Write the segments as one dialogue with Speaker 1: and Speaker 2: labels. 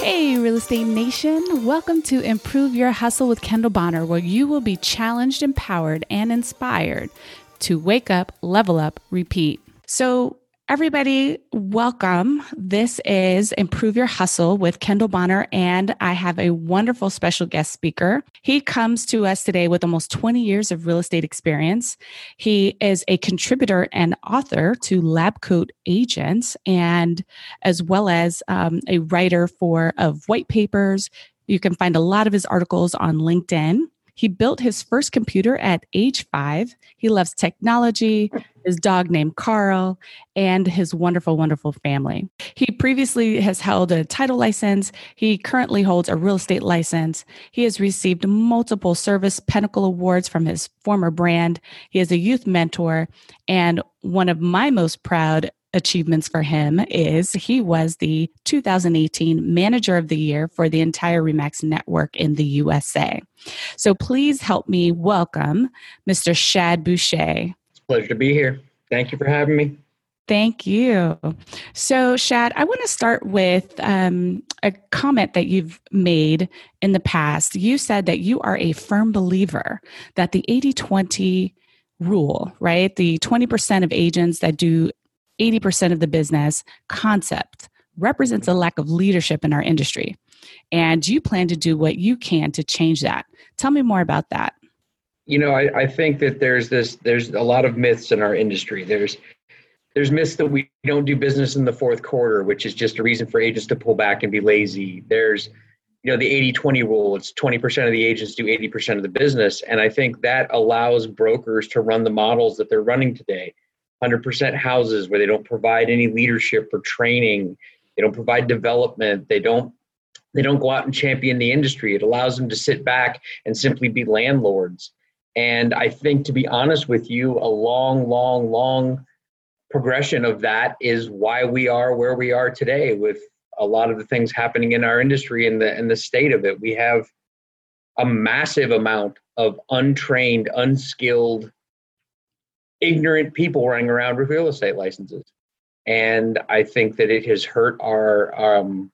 Speaker 1: Hey, Real Estate Nation. Welcome to Improve Your Hustle with Kendall Bonner, where you will be challenged, empowered, and inspired to wake up, level up, repeat. So, Everybody, welcome. This is Improve Your Hustle with Kendall Bonner, and I have a wonderful special guest speaker. He comes to us today with almost 20 years of real estate experience. He is a contributor and author to Lab Coat Agents, and as well as um, a writer for of white papers. You can find a lot of his articles on LinkedIn. He built his first computer at age five. He loves technology, his dog named Carl, and his wonderful, wonderful family. He previously has held a title license. He currently holds a real estate license. He has received multiple Service Pinnacle Awards from his former brand. He is a youth mentor. And one of my most proud achievements for him is he was the 2018 Manager of the Year for the entire REMAX network in the USA. So please help me welcome Mr. Shad Boucher.
Speaker 2: Pleasure to be here. Thank you for having me.
Speaker 1: Thank you. So, Shad, I want to start with um, a comment that you've made in the past. You said that you are a firm believer that the 80 20 rule, right? The 20% of agents that do 80% of the business concept represents a lack of leadership in our industry. And you plan to do what you can to change that. Tell me more about that.
Speaker 2: You know, I, I think that there's this there's a lot of myths in our industry. There's there's myths that we don't do business in the fourth quarter, which is just a reason for agents to pull back and be lazy. There's you know the 80-20 rule. It's 20% of the agents do 80% of the business. And i think that allows brokers to run the models that they're running today. 100% houses where they don't provide any leadership or training. They don't provide development. They don't they don't go out and champion the industry. It allows them to sit back and simply be landlords and i think to be honest with you a long long long progression of that is why we are where we are today with a lot of the things happening in our industry and the and the state of it we have a massive amount of untrained unskilled ignorant people running around with real estate licenses. And I think that it has hurt our um,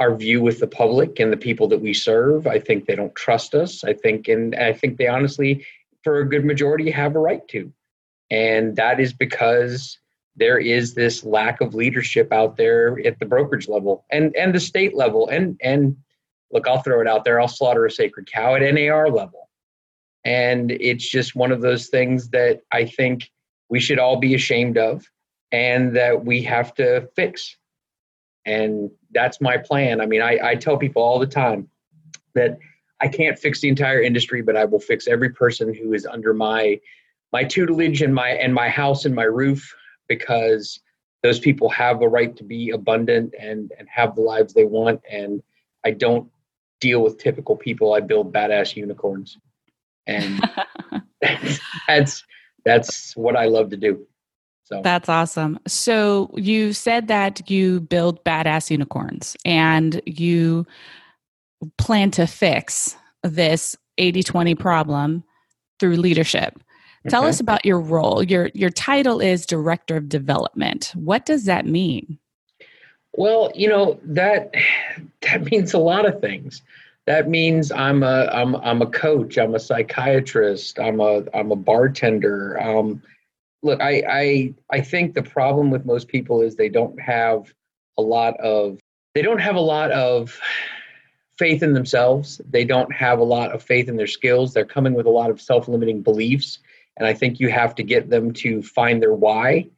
Speaker 2: our view with the public and the people that we serve. I think they don't trust us. I think, and I think they honestly, for a good majority, have a right to. And that is because there is this lack of leadership out there at the brokerage level and and the state level and and look i'll throw it out there i'll slaughter a sacred cow at nar level and it's just one of those things that I think we should all be ashamed of and that we have to fix. And that's my plan. I mean, I, I tell people all the time that I can't fix the entire industry, but I will fix every person who is under my my tutelage and my and my house and my roof because those people have a right to be abundant and and have the lives they want and I don't deal with typical people. I build badass unicorns and that's that's what I love to do.
Speaker 1: So that's awesome. So you said that you build badass unicorns and you plan to fix this 80-20 problem through leadership. Tell okay. us about your role. Your your title is director of development. What does that mean?
Speaker 2: Well, you know, that that means a lot of things that means I'm a I'm I'm a coach. I'm a psychiatrist. I'm a I'm a bartender. Um, look, I I I think the problem with most people is they don't have a lot of they don't have a lot of faith in themselves. They don't have a lot of faith in their skills. They're coming with a lot of self-limiting beliefs, and I think you have to get them to find their why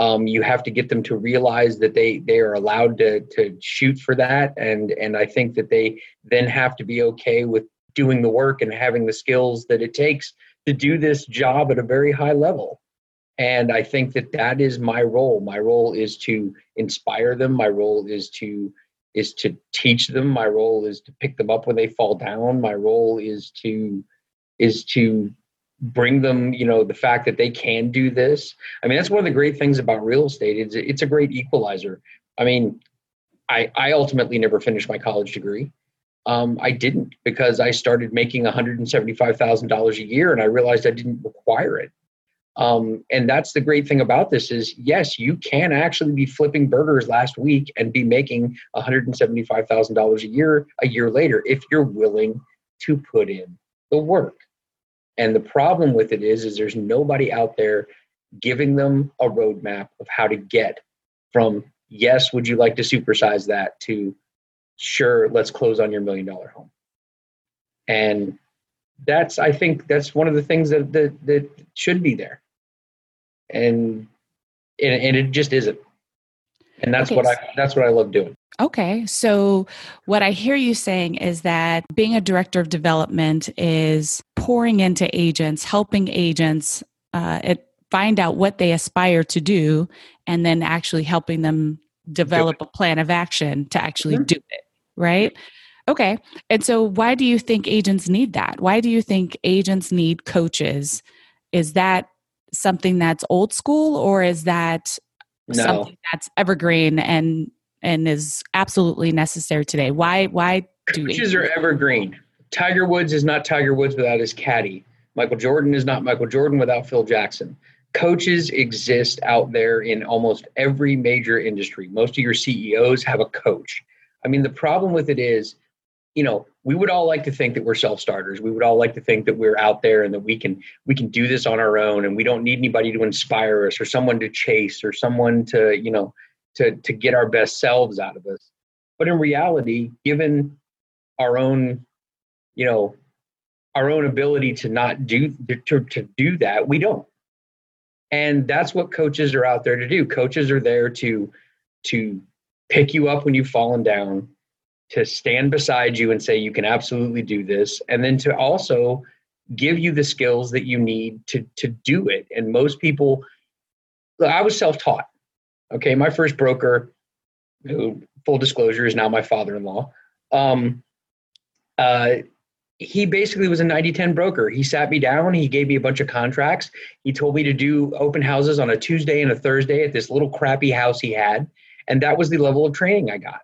Speaker 2: um, you have to get them to realize that they they are allowed to to shoot for that and and i think that they then have to be okay with doing the work and having the skills that it takes to do this job at a very high level and i think that that is my role. My role is to inspire them. My role is to is to teach them. My role is to pick them up when they fall down. My role is to is to bring them you know the fact that they can do this. I mean that's one of the great things about real estate it's, it's a great equalizer. I mean i i ultimately never finished my college degree. Um, i didn't because i started making $175000 a year and i realized i didn't require it Um, and that's the great thing about this is yes, you can actually be flipping burgers last week and be making $175,000 a year a year later if you're willing to put in the work. And the problem with it is, is there's nobody out there giving them a roadmap of how to get from yes, would you like to supersize that to sure, let's close on your million dollar home. And that's I think that's one of the things that that, that should be there. And, and and it just isn't. And that's okay. what I that's what I love doing.
Speaker 1: Okay. So, what I hear you saying is that being a director of development is pouring into agents, helping agents uh, it, find out what they aspire to do, and then actually helping them develop a plan of action to actually mm-hmm. do it. Right. Okay. And so, why do you think agents need that? Why do you think agents need coaches? Is that something that's old school or is that no. something that's evergreen and and is absolutely necessary today? Why why
Speaker 2: do coaches are evergreen? Tiger Woods is not Tiger Woods without his caddy. Michael Jordan is not Michael Jordan without Phil Jackson. Coaches exist out there in almost every major industry. Most of your CEOs have a coach. I mean, the problem with it is you know we would all like to think that we're self-starters. We would all like to think that we're out there and that we can we can do this on our own and we don't need anybody to inspire us or someone to chase or someone to you know to to get our best selves out of us. But in reality given our own you know our own ability to not do to, to do that we don't. And that's what coaches are out there to do. Coaches are there to to pick you up when you've fallen down to stand beside you and say you can absolutely do this and then to also give you the skills that you need to to do it. And most people i was self-taught okay? My first broker who full disclosure is now my father-in-law um, uh, he basically was a 90-10 broker. He sat me down he gave me a bunch of contracts. He told me to do open houses on a tuesday and a thursday at this little crappy house he had and that was the level of training i got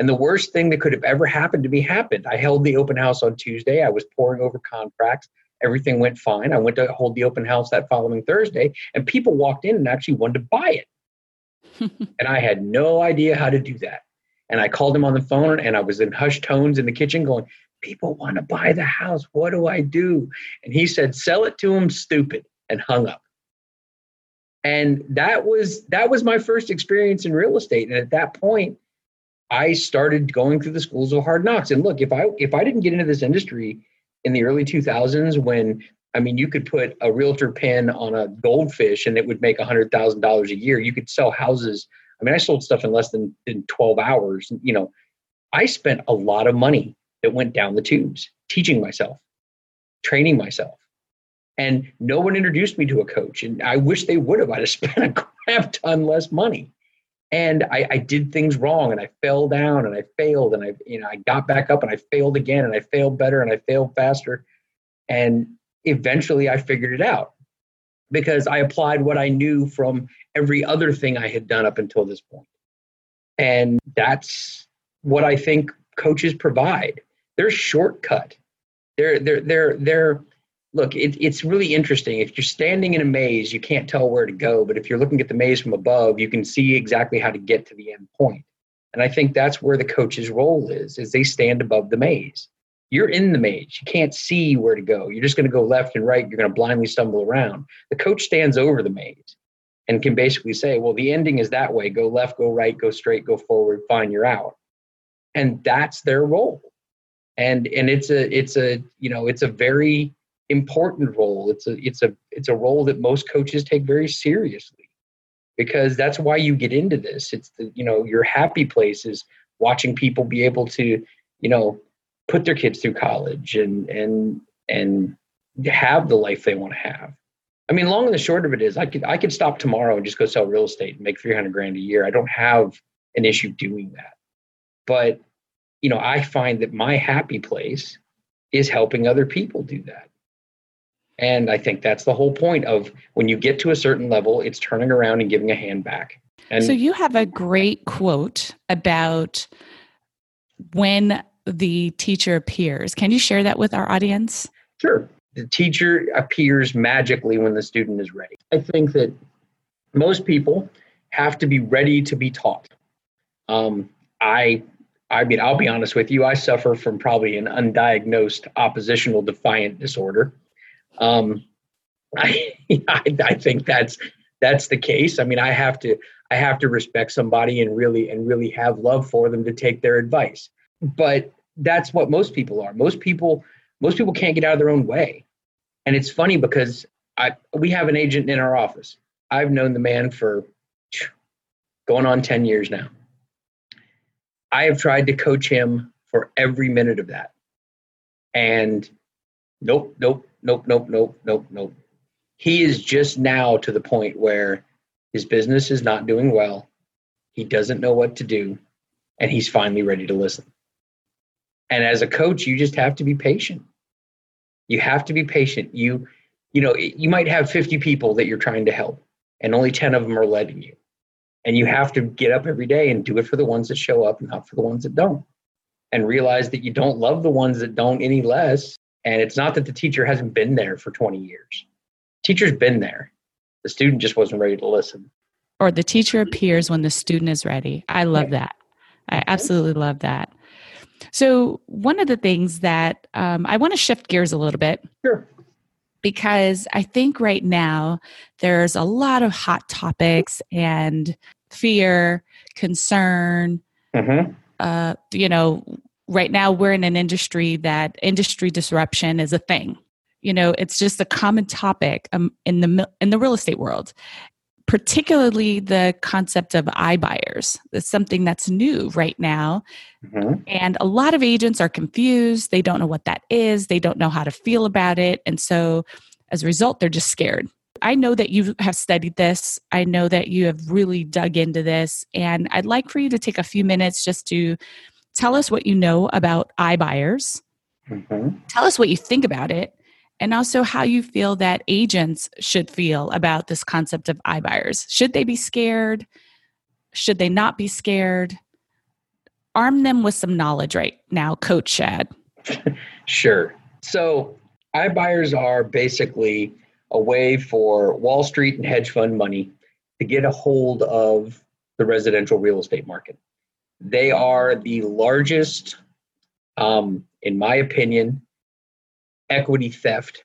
Speaker 2: and the worst thing that could have ever happened to me happened. I held the open house on Tuesday. I was pouring over contracts. Everything went fine. I went to hold the open house that following Thursday, and people walked in and actually wanted to buy it. and I had no idea how to do that. And I called him on the phone, and I was in hushed tones in the kitchen going, People want to buy the house. What do I do? And he said, Sell it to them, stupid, and hung up. And that was that was my first experience in real estate. And at that point, I started going through the schools of hard knocks. And look, if I if I didn't get into this industry in the early 2000s, when I mean, you could put a realtor pin on a goldfish and it would make $100,000 a year. You could sell houses. I mean, I sold stuff in less than, than 12 hours. You know, I spent a lot of money that went down the tubes teaching myself, training myself. And no one introduced me to a coach. And I wish they would have. I'd have spent a crap ton less money and I, I, did things wrong and I fell down and I failed and I you know I got back up and I failed again and I failed better and I failed faster and eventually I figured it out because I applied what I knew from every other thing I had done up until this. And that's what I think coaches provide. They're shortcut. They're they're they're they're look, it, it's really interesting. If you're standing in a maze, you can't tell where to go. But if you're looking at the maze from above, you can see exactly how to get to the end point. And I think that's where the coach's role is, is they stand above the maze. You're in the maze. You can't see where to go. You're just going to go left and right. You're going to blindly stumble around. The coach stands over the maze and can basically say, well, the ending is that way. Go left, go right, go straight, go forward, fine, you're out. And that's their role. And and it's a it's a you know it's a very important role. It's a it's a it's a role that most coaches take very seriously because that's why you get into this. It's the you know your happy place is watching people be able to you know put their kids through college and and and have the life they want to have. I mean, long and the short of it is, I could I could stop tomorrow and just go sell real estate and make three hundred grand a year. I don't have an issue doing that, but you know, I find that my happy place is helping other people do that. And I think that's the whole point of when you get to a certain level, it's turning around and giving a hand back. And
Speaker 1: so you have a great quote about when the teacher appears. Can you share that with our audience?
Speaker 2: Sure. the teacher appears magically when the student is ready. I think that most people have to be ready to be taught. Um, I, I mean, I'll be honest with you. I suffer from probably an undiagnosed oppositional defiant disorder. Um, I, I, I think that's that's the case. I mean, I have to I have to respect somebody and really and really have love for them to take their advice. But that's what most people are. Most people most people can't get out of their own way. And it's funny because I we have an agent in our office. I've known the man for going on 10 years now. I have tried to coach him for every minute of that. And nope, nope, nope, nope, nope, nope, nope. He is just now to the point where his business is not doing well. He doesn't know what to do. And he's finally ready to listen. And as a coach, you just have to be patient. You have to be patient. You, you know, you might have 50 people that you're trying to help, and only 10 of them are letting you. And you have to get up every day and do it for the ones that show up, not for the ones that don't. And realize that you don't love the ones that don't any less. And it's not that the teacher hasn't been there for 20 years. Teacher's been there. The student just wasn't ready to listen.
Speaker 1: Or the teacher appears when the student is ready. I love that. I absolutely love that. So, one of the things that um, I want to shift gears a little bit.
Speaker 2: Sure.
Speaker 1: Because I think right now there's a lot of hot topics and fear, concern. Mm-hmm. Uh, you know, right now we're in an industry that industry disruption is a thing. You know, it's just a common topic um, in the in the real estate world, particularly the concept of iBuyers. It's something that's new right now. Mm-hmm. And a lot of agents are confused. They don't know what that is, they don't know how to feel about it. And so as a result, they're just scared. I know that you have studied this. I know that you have really dug into this. And I'd like for you to take a few minutes just to tell us what you know about iBuyers. Mm-hmm. Tell us what you think about it and also how you feel that agents should feel about this concept of iBuyers. Should they be scared? Should they not be scared? Arm them with some knowledge right now, Coach Shad.
Speaker 2: sure. So, iBuyers are basically a way for Wall Street and hedge fund money to get a hold of the residential real estate market. They are the largest, um, in my opinion, equity theft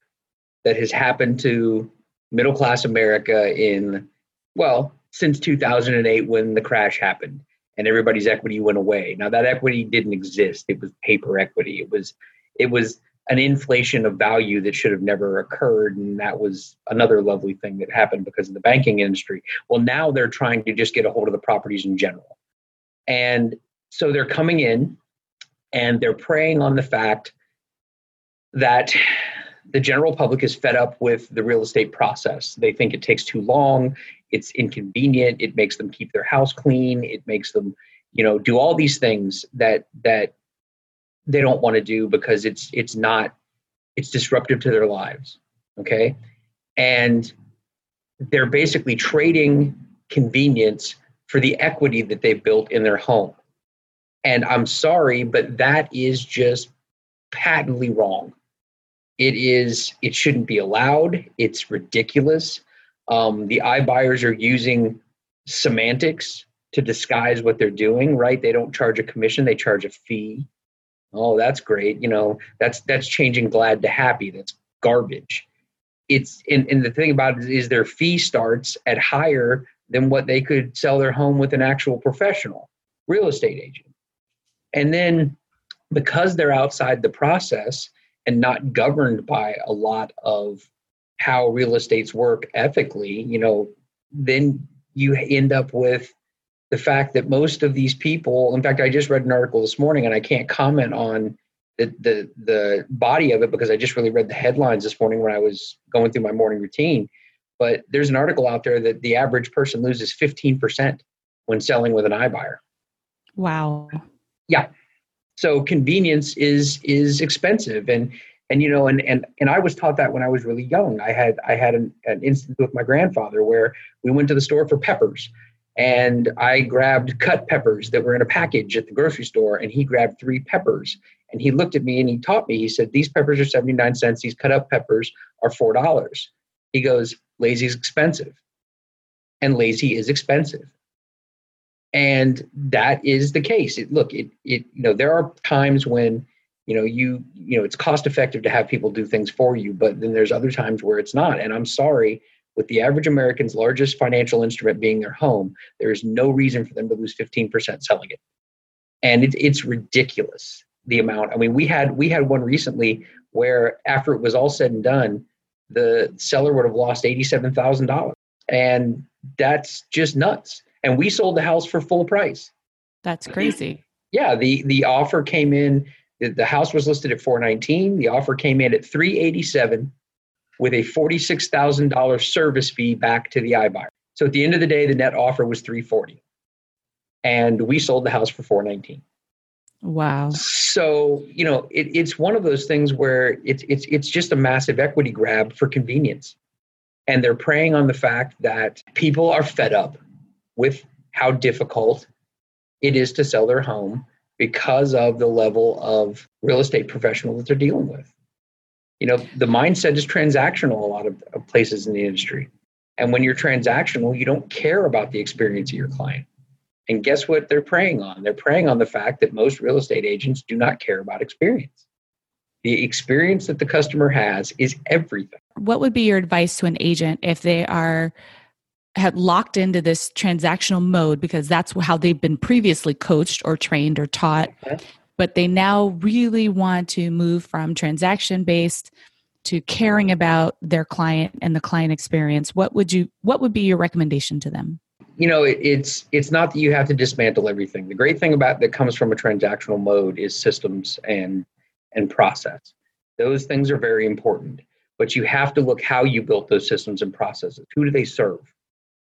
Speaker 2: that has happened to middle class America in, well, since 2008 when the crash happened and everybody's equity went away. Now that equity didn't exist. It was paper equity. It was it was an inflation of value that should have never occurred and that was another lovely thing that happened because of the banking industry. Well, now they're trying to just get a hold of the properties in general. And so they're coming in and they're preying on the fact that the general public is fed up with the real estate process. They think it takes too long, it's inconvenient, it makes them keep their house clean, it makes them, you know, do all these things that that they don't want to do because it's it's not it's disruptive to their lives. Okay? And they're basically trading convenience for the equity that they've built in their home. And I'm sorry, but that is just patently wrong. It is. It shouldn't be allowed. It's ridiculous. Um, the iBuyers are using semantics to disguise what they're doing. Right? They don't charge a commission. They charge a fee. Oh, that's great. You know, that's that's changing glad to happy. That's garbage. It's and, and the thing about it is their fee starts at higher than what they could sell their home with an actual professional real estate agent. And then because they're outside the process, and not governed by a lot of how real estates work ethically, you know, then you end up with the fact that most of these people, in fact, I just read an article this morning and I can't comment on the, the, the body of it because I just really read the headlines this morning when I was going through my morning routine. But there's an article out there that the average person loses 15% when selling with an iBuyer.
Speaker 1: Wow.
Speaker 2: Yeah so convenience is is expensive and and you know and and and i was taught that when i was really young i had i had an, an instance with my grandfather where we went to the store for peppers and I grabbed cut peppers that were in a package at the grocery store, and he grabbed three peppers. And he looked at me and he taught me. He said, "These peppers are seventy nine cents. These cut up peppers are four dollars." He goes, "Lazy's expensive," and lazy is expensive, and that is the case. It, look, it it you know there are times when you know you you know it's cost effective to have people do things for you, but then there's other times where it's not. And I'm sorry with the average American's largest financial instrument being their home, there is no reason for them to lose 15% selling it. And it, it's ridiculous the amount. I mean, we had we had one recently where after it was all said and done, the seller would have lost $87,000. And that's just nuts. And we sold the house for full price.
Speaker 1: That's crazy.
Speaker 2: Yeah, the the offer came in the, house was listed at 419, the offer came in at 387 with a $46,000 service fee back to the iBuyer. So at the end of the day, the net offer was 340. And we sold the house for 419.
Speaker 1: Wow.
Speaker 2: So, you know, it, it's one of those things where it's it's it's just a massive equity grab for convenience. And they're preying on the fact that people are fed up with how difficult it is to sell their home because of the level of real estate professional that they're dealing with you know the mindset is transactional a lot of, of places in the industry and when you're transactional you don't care about the experience of your client and guess what they're preying on? They're preying on the fact that most real estate agents do not care about experience. The experience that the customer has is everything.
Speaker 1: What would be your advice to an agent if they are had locked into this transactional mode because that's how they've been previously coached or trained or taught okay but they now really want to move from transaction based to caring about their client and the client experience? What would you what would be your recommendation to them
Speaker 2: you know it, it's it's not that you have to dismantle everything. The great thing about that comes from a transactional mode is systems and and process. Those things are very important but you have to look how you built those systems and processes. Who do they serve?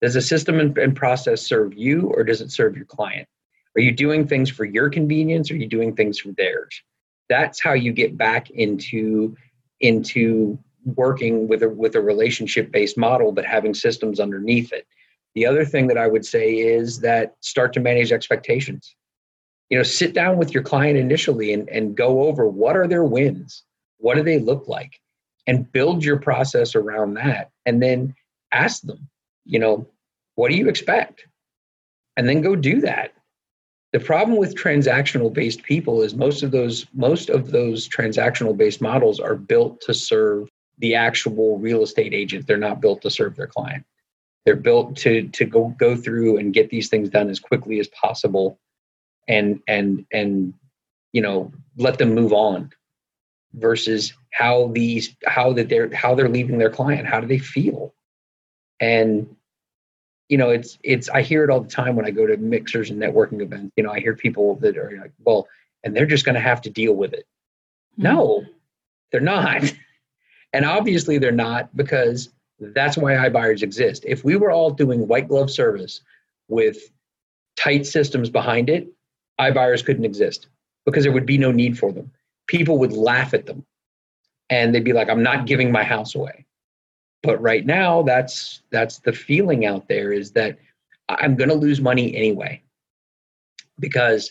Speaker 2: Does a system and, and process serve you or does it serve your client? Are you doing things for your convenience or are you doing things for theirs? That's how you get back into into working with a with a relationship based model but having systems underneath it. The other thing that I would say is that start to manage expectations. You know, sit down with your client initially and, and go over what are their wins? What do they look like? And build your process around that. And then ask them, you know, what do you expect? And then go do that the problem with transactional based people is most of those most of those transactional based models are built to serve the actual real estate agent they're not built to serve their client they're built to to go go through and get these things done as quickly as possible and and and you know let them move on versus how these how that they're how they're leaving their client how do they feel and you know, it's it's I hear it all the time when I go to mixers and networking events. You know, I hear people that are like, well, and they're just going to have to deal with it. Mm-hmm. No, they're not. and obviously they're not because that's why iBuyers exist. If we were all doing white glove service with tight systems behind it, iBuyers couldn't exist because there would be no need for them. People would laugh at them and they'd be like, I'm not giving my house away but right now that's that's the feeling out there is that i'm going to lose money anyway because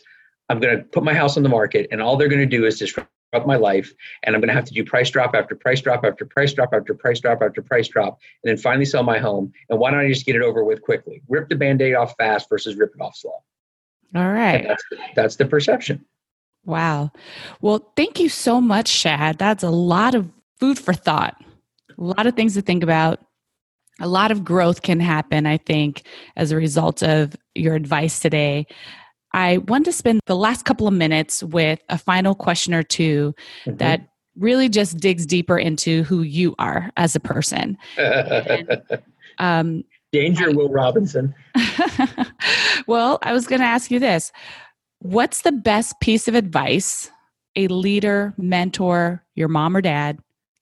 Speaker 2: i'm to put my house on the market and all they're going to do is disrupt my life and i'm going to have to do price drop after price drop after price drop after price drop after price drop and then finally sell my home and why don't i just get it over with quickly? Rip the band-aid off fast versus rip it off slow.
Speaker 1: All right.
Speaker 2: That's, that's the perception.
Speaker 1: Wow. Well thank you so much shad. That's a lot of food for thought. A lot of things to think about. A lot of growth can happen, I think, as a result of your advice today. I want to spend the last couple of minutes with a final question or 2 mm-hmm. that really just digs deeper into who you are as a person. and,
Speaker 2: um, Danger, Will Robinson.
Speaker 1: well, I was going to ask you this What's the best piece of advice a leader, mentor, your mom or dad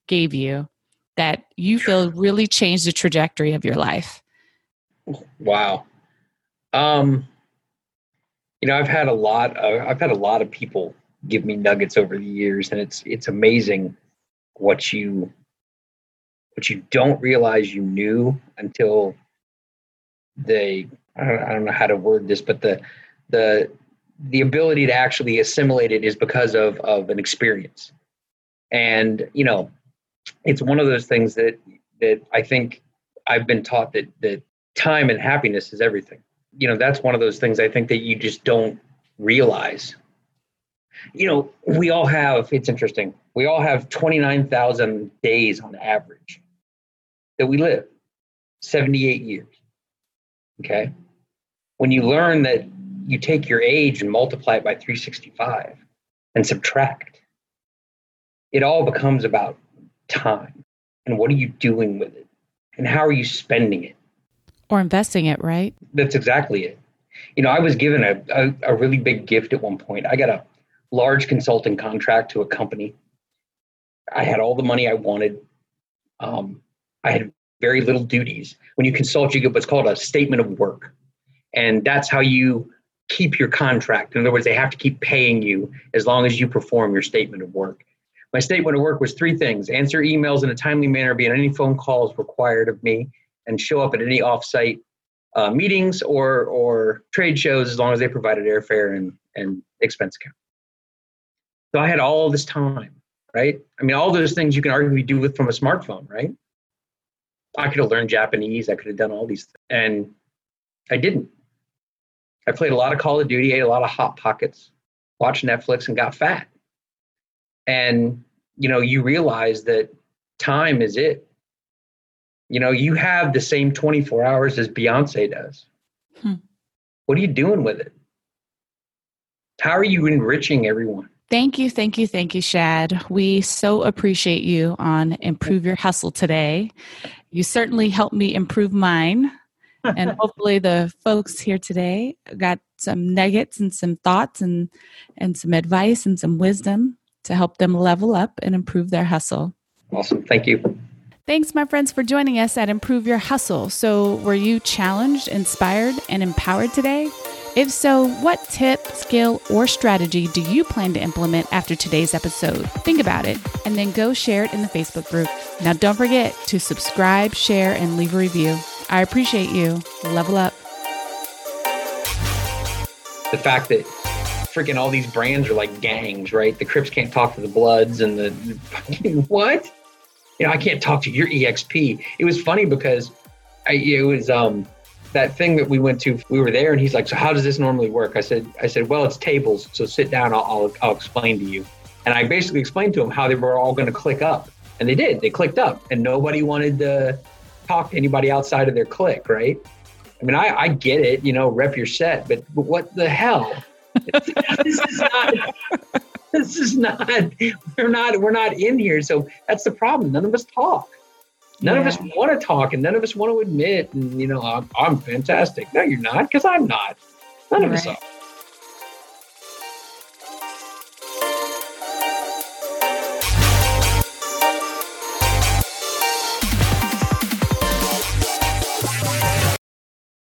Speaker 1: gave you that you feel really changed the trajectory of your life?
Speaker 2: Wow. Um, you know, I've had a lot of, I've had a lot of people give me nuggets over the years and it's it's amazing what you what you don't realize you knew until they I don't, I don't know how to word this, but the the the ability to actually assimilate it is because of of an experience, and you know, it's one of those things that that I think I've been taught that that time and happiness is everything. You know, that's one of those things I think that you just don't realize. You know, we all have. It's interesting. We all have twenty nine thousand days on average that we live. Seventy eight years. Okay when you learn that you take your age and multiply it by 365 and subtract, it all becomes about time and what are you doing with it and how are you spending it
Speaker 1: or investing it, right?
Speaker 2: That's exactly it. You know, I was given a, a, a really big gift at one point. I got a large consulting contract to a company. I had all the money I wanted. Um, I had very little duties. When you consult, you get what's called a statement of work. And that's how you keep your contract. In other words, they have to keep paying you as long as you perform your statement of work. My statement of work was three things answer emails in a timely manner, be on any phone calls required of me, and show up at any offsite uh, meetings or, or trade shows as long as they provided airfare and, and expense account. So I had all this time, right? I mean, all those things you can arguably do with from a smartphone, right? I could have learned Japanese. I could have done all these, things, and I didn't. I played a lot of Call of Duty, ate a lot of Hot Pockets, watched Netflix, and got fat. And, you know, you realize that time is it. You know, you have the same 24 hours as Beyonce does. Hmm. What are you doing with it? How are you enriching everyone?
Speaker 1: Thank you, thank you, thank you, Shad. We so appreciate you on Improve Your Hustle today. You certainly helped me improve mine and hopefully the folks here today got some nuggets and some thoughts and and some advice and some wisdom to help them level up and improve their hustle.
Speaker 2: Awesome. Thank you.
Speaker 1: Thanks, my friends, for joining us at Improve Your Hustle. So, were you challenged, inspired, and empowered today? If so, what tip, skill, or strategy do you plan to implement after today's episode? Think about it and then go share it in the Facebook group. Now, don't forget to subscribe, share, and leave a review. I appreciate you. Level up.
Speaker 2: The fact that freaking all these brands are like gangs, right? The Crips can't talk to the Bloods and the what? You know, I can't talk to your EXP. It was funny because I, it was um that thing that we went to. We were there, and he's like, "So how does this normally work?" I said, "I said, well, it's tables. So sit down. I'll I'll, I'll explain to you." And I basically explained to him how they were all going to click up, and they did. They clicked up, and nobody wanted to talk to anybody outside of their clique, right? I mean, I, I get it, you know, rep your set, but, but what the hell? this is not. This is not. We're not. We're not in here. So that's the problem. None of us talk. None yeah. of us want to talk, and none of us want to admit. And you know, I'm, I'm fantastic. No, you're not, because I'm not. None of right. us are.